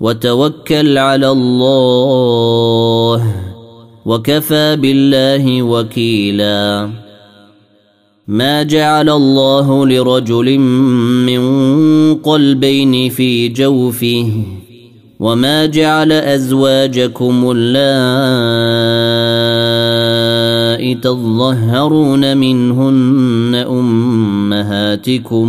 وتوكل على الله وكفى بالله وكيلا. ما جعل الله لرجل من قلبين في جوفه وما جعل أزواجكم اللائي تظهرون منهن أمهاتكم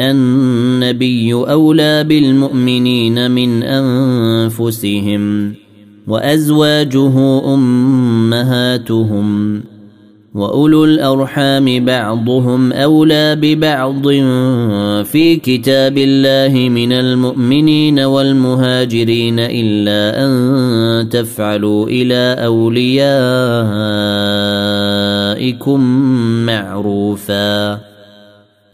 النبي أولى بالمؤمنين من أنفسهم وأزواجه أمهاتهم وأولو الأرحام بعضهم أولى ببعض في كتاب الله من المؤمنين والمهاجرين إلا أن تفعلوا إلى أوليائكم معروفا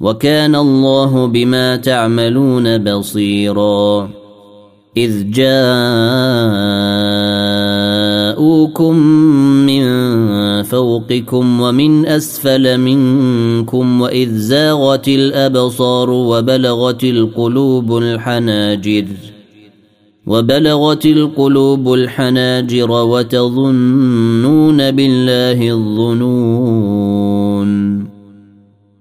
وكان الله بما تعملون بصيرا. إذ جاءوكم من فوقكم ومن أسفل منكم وإذ زاغت الأبصار وبلغت القلوب الحناجر وبلغت القلوب الحناجر وتظنون بالله الظنون.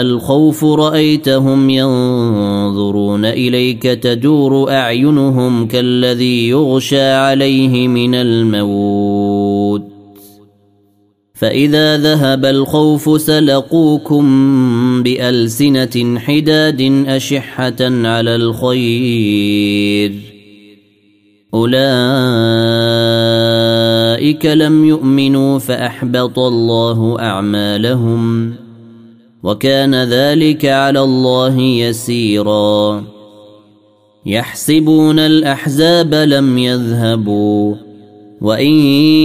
الخوف رأيتهم ينظرون إليك تدور أعينهم كالذي يغشى عليه من الموت. فإذا ذهب الخوف سلقوكم بألسنة حداد أشحة على الخير. أولئك لم يؤمنوا فأحبط الله أعمالهم. وكان ذلك على الله يسيرا. يحسبون الأحزاب لم يذهبوا وإن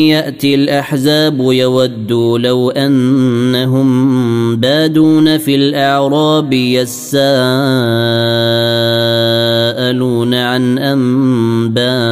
يأتي الأحزاب يودوا لو أنهم بادون في الأعراب يساءلون عن أنبائكم.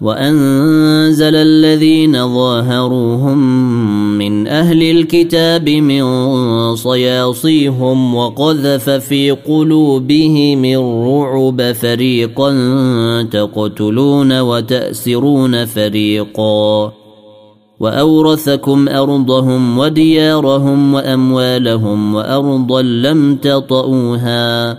وأنزل الذين ظاهروهم من أهل الكتاب من صياصيهم وقذف في قلوبهم الرعب فريقا تقتلون وتأسرون فريقا. وأورثكم أرضهم وديارهم وأموالهم وأرضا لم تطئوها.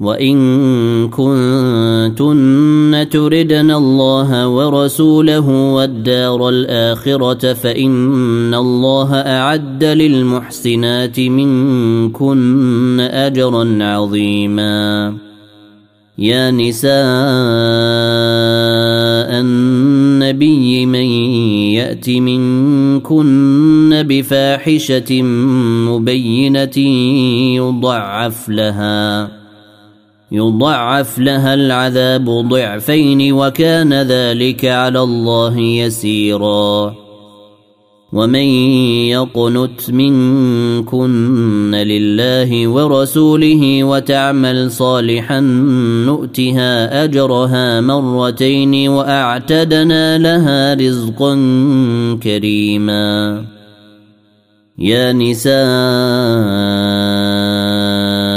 وان كنتن تردن الله ورسوله والدار الاخره فان الله اعد للمحسنات منكن اجرا عظيما يا نساء النبي من يات منكن بفاحشه مبينه يضعف لها يضعف لها العذاب ضعفين وكان ذلك على الله يسيرا. ومن يقنت منكن لله ورسوله وتعمل صالحا نؤتها أجرها مرتين وأعتدنا لها رزقا كريما. يا نساء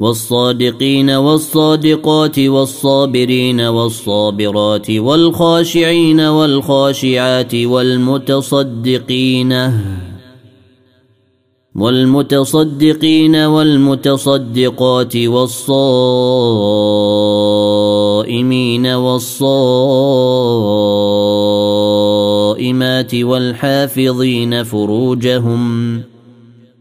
والصادقين والصادقات والصابرين والصابرات والخاشعين والخاشعات والمتصدقين والمتصدقين والمتصدقات والصائمين والصائمات والحافظين فروجهم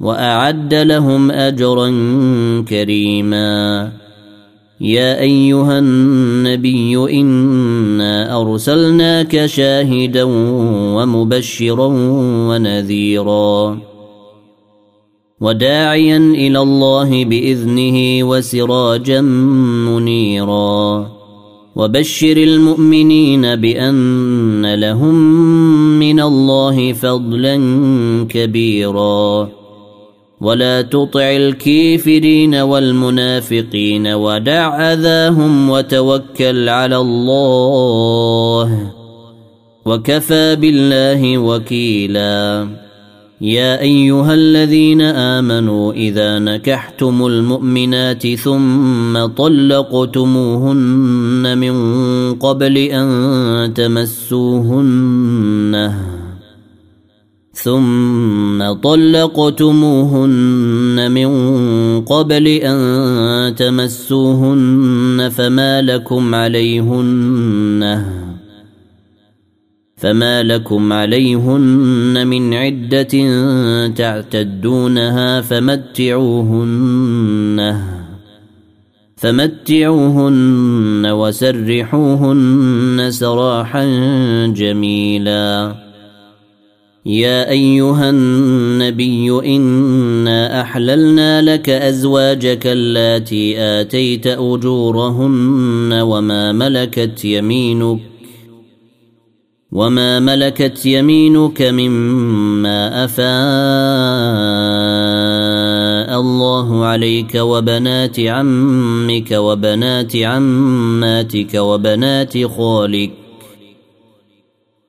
وأعد لهم أجرا كريما. يا أيها النبي إنا أرسلناك شاهدا ومبشرا ونذيرا. وداعيا إلى الله بإذنه وسراجا منيرا. وبشر المؤمنين بأن لهم من الله فضلا كبيرا. ولا تطع الكافرين والمنافقين ودع أذاهم وتوكل على الله وكفى بالله وكيلا. يا أيها الذين آمنوا إذا نكحتم المؤمنات ثم طلقتموهن من قبل أن تمسوهن ثم طلقتموهن من قبل أن تمسوهن فما لكم عليهن فما لكم عليهن من عدة تعتدونها فمتعوهن فمتعوهن وسرحوهن سراحا جميلا يا أيها النبي إنا أحللنا لك أزواجك اللاتي آتيت أجورهن وما ملكت يمينك وما ملكت يمينك مما أفاء الله عليك وبنات عمك وبنات عماتك وبنات خالك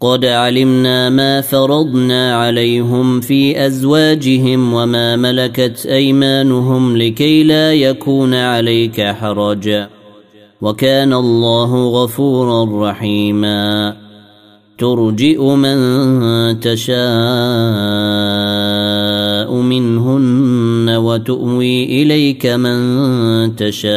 قد علمنا ما فرضنا عليهم في ازواجهم وما ملكت ايمانهم لكي لا يكون عليك حرج وكان الله غفورا رحيما ترجئ من تشاء منهن وتؤوي اليك من تشاء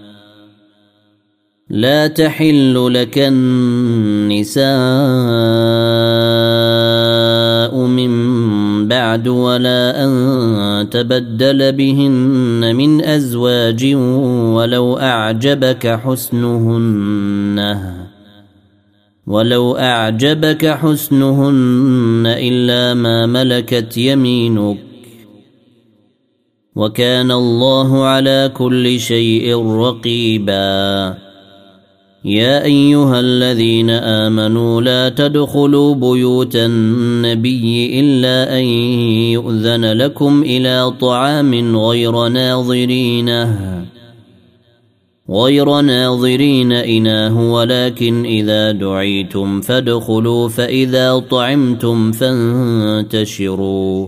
لا تحل لك النساء من بعد ولا أن تبدل بهن من أزواج ولو أعجبك حسنهن. ولو أعجبك حسنهن إلا ما ملكت يمينك. وكان الله على كل شيء رقيبا. يا أيها الذين آمنوا لا تدخلوا بيوت النبي إلا أن يؤذن لكم إلى طعام غير ناظرينه غير ناظرين إناه ولكن إذا دعيتم فادخلوا فإذا طعمتم فانتشروا.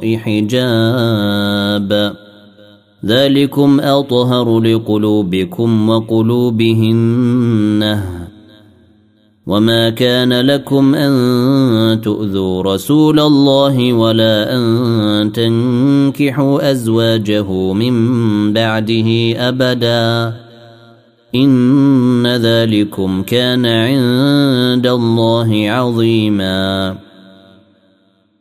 حجاب. ذلكم أطهر لقلوبكم وقلوبهن. وما كان لكم أن تؤذوا رسول الله ولا أن تنكحوا أزواجه من بعده أبدا. إن ذلكم كان عند الله عظيما.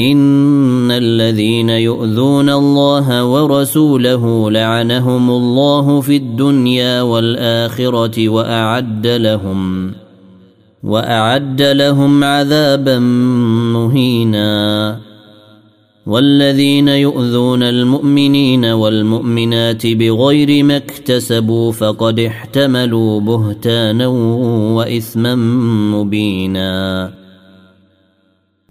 ان الذين يؤذون الله ورسوله لعنهم الله في الدنيا والاخره واعد لهم واعد لهم عذابا مهينا والذين يؤذون المؤمنين والمؤمنات بغير ما اكتسبوا فقد احتملوا بهتانا واثما مبينا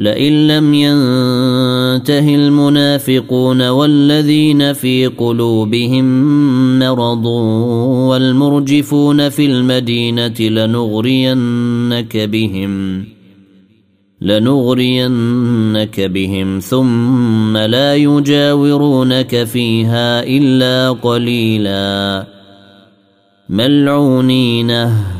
لئن لم ينته المنافقون والذين في قلوبهم مرض والمرجفون في المدينة لنغرينك بهم لنغرينك بهم ثم لا يجاورونك فيها إلا قليلا. ملعونينه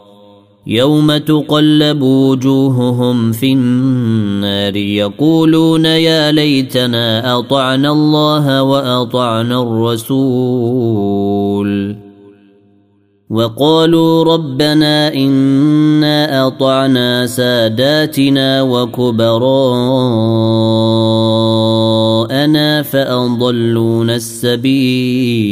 يوم تقلب وجوههم في النار يقولون يا ليتنا اطعنا الله واطعنا الرسول وقالوا ربنا انا اطعنا ساداتنا وكبراءنا فاضلونا السبيل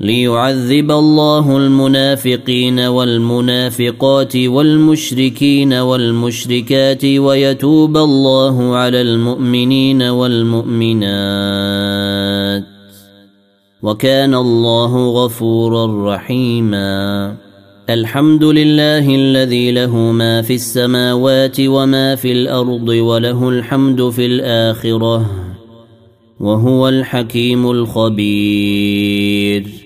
ليعذب الله المنافقين والمنافقات والمشركين والمشركات ويتوب الله على المؤمنين والمؤمنات. وكان الله غفورا رحيما. الحمد لله الذي له ما في السماوات وما في الأرض وله الحمد في الآخرة وهو الحكيم الخبير.